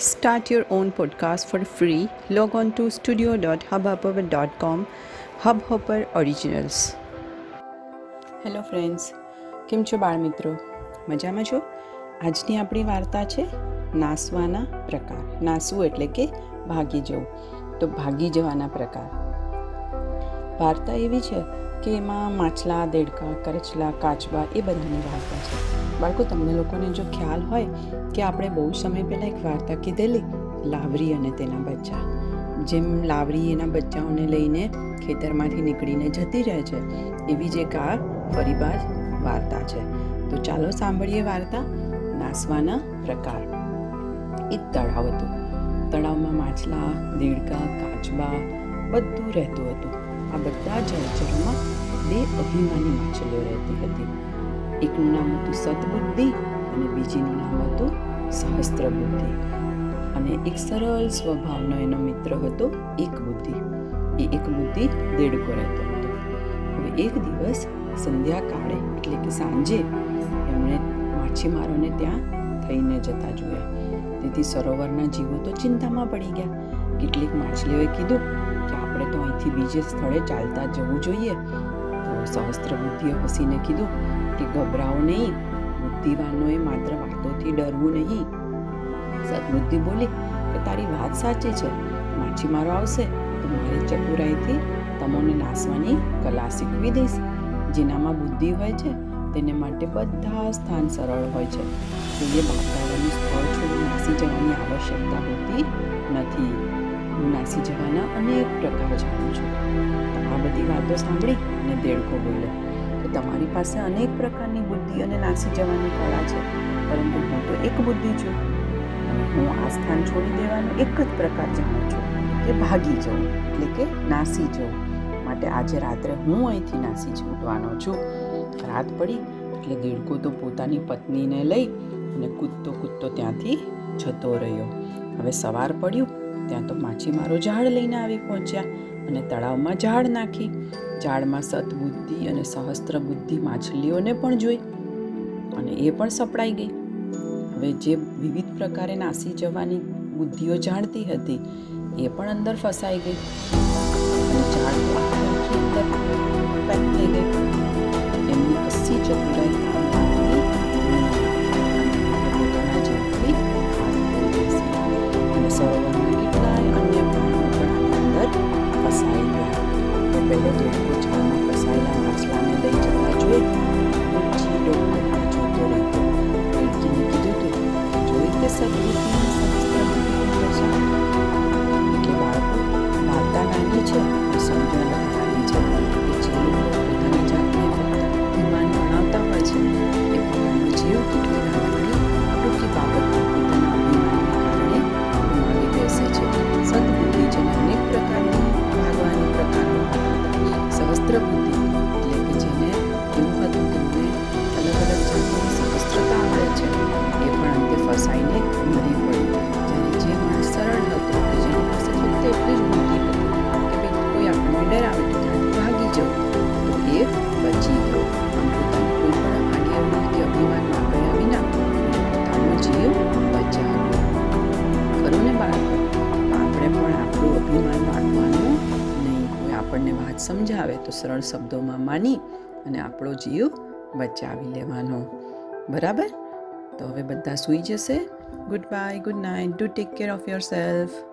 Start your own podcast for free. Log on to studio.hubhopper.com. Hubhopper Originals. Hello friends કેમ છો બાળ મિત્રો મજામાં છો આજની આપણી વાર્તા છે નાસવાના પ્રકાર નાસવું એટલે કે ભાગી જવું તો ભાગી જવાના પ્રકાર વાર્તા એવી છે કે એમાં માછલા, દેડકા, કરચલા, કાચબા એ બધાની વાર્તા છે. બાળકો, તમને લોકોને જો ખ્યાલ હોય કે આપણે બહુ સમય પહેલાં એક વાર્તા કીધેલી, લાવરી અને તેના બચ્ચા. જેમ લાવરી એના બચ્ચાઓને લઈને ખેતરમાંથી નીકળીને જતી રહે છે, એવી જ એક આ ફરીવાર વાર્તા છે. તો ચાલો સાંભળીએ વાર્તા નાસવાના પ્રકાર. એક તળાવ હતું. તળાવમાં માછલા, દેડકા, કાચબા બધું રહેતું હતું. આ બધા જળચરોમાં બે અભિમાની માછલીઓ રહેતી હતી. એકનું નામ હતું સતબુદ્ધિ અને બીજીનું નામ હતું સહસ્ત્ર બુદ્ધિ અને એક સરળ સ્વભાવનો એનો મિત્ર હતો એક બુદ્ધિ એ એક બુદ્ધિ દેડકો રહેતો હતો. હવે એક દિવસ સંધ્યાકાળે, એટલે કે સાંજે, એમણે માછીમારોને ત્યાં થઈને જતા જોયા. તેથી સરોવરના જીવો તો ચિંતામાં પડી ગયા. કેટલીક માછલીઓએ કીધું કે આપણે તો અહીંથી બીજે સ્થળે ચાલતા જવું જોઈએ. તો સહસ્ત્ર બુદ્ધિએ હસીને કીધું કે ગભરાઓ નહીં, બુદ્ધિવાનોએ માત્ર વાતોથી ડરવું નહીં. સદબુદ્ધિ બોલી કે તારી વાત સાચી છે માછીમારો આવશે, તો મારી ચતુરાઈથી તમોને નાસવાની કલા શીખવી દઈશ. જેનામાં બુદ્ધિ હોય છે, તેને માટે બધા સ્થાન સરળ હોય છે. કોઈએ વાતાવરણનું સ્થળ છોડી નાસી જવાની આવશ્યકતા હોતી નથી. નાસી જવાના અનેક પ્રકાર જાણું છું. તો આ બધી વાતો સાંભળી અને દેડકો બોલ્યો કે તમારી પાસે અનેક પ્રકારની બુદ્ધિ અને નાસી જવાની કળા છે, પરંતુ હું તો એક બુદ્ધિ છું. હું આ સ્થાન છોડી દેવાનો એક જ પ્રકાર જાણું છું, કે ભાગી જવું, એટલે કે નાસી જવું. માટે આજે રાત્રે હું અહીંથી નાસી છૂટવાનો છું. રાત પડી, એટલે દેડકો તો પોતાની પત્નીને લઈ અને કૂદતો કૂદતો ત્યાંથી જતો રહ્યો. હવે સવાર પડ્યું ત્યાં તો માછીમારો ઝાડ લઈને આવી પહોંચ્યા અને તળાવમાં ઝાડ નાખી. ઝાડમાં સતબુદ્ધિ અને સહસ્ત્ર બુદ્ધિ માછલીઓને પણ જોઈ અને એ પણ સપડાઈ ગઈ. હવે જે વિવિધ પ્રકારે નાસી જવાની બુદ્ધિઓ જાણતી હતી, એ પણ અંદર ફસાઈ ગઈ. અને ઝાડ અંદર પેક થઈ ગઈ ability to which I am of asylum as landed later. ફસાઈને મરી પડી જ્યારે જે માણસ સરળ હતો કે જેની પાસે ફક્ત એટલી જ બુદ્ધિ હતી કે ભાઈ કોઈ આપણને ડરાવે તો ત્યાંથી ભાગી જવું. તો એ બચી ગયો. પણ કે અભિમાન વાપર્યા વિના પોતાનો જીવ બચાવ્યો. ખરું ને બાળકો? આપણે પણ આપણું અભિમાન રાખવાનું નહીં. કોઈ આપણને વાત સમજાવે તો સરળ શબ્દોમાં માની અને આપણો જીવ બચાવી લેવાનો. બરાબર? તો હવે બધા સૂઈ જશે good bye good night do take care of your self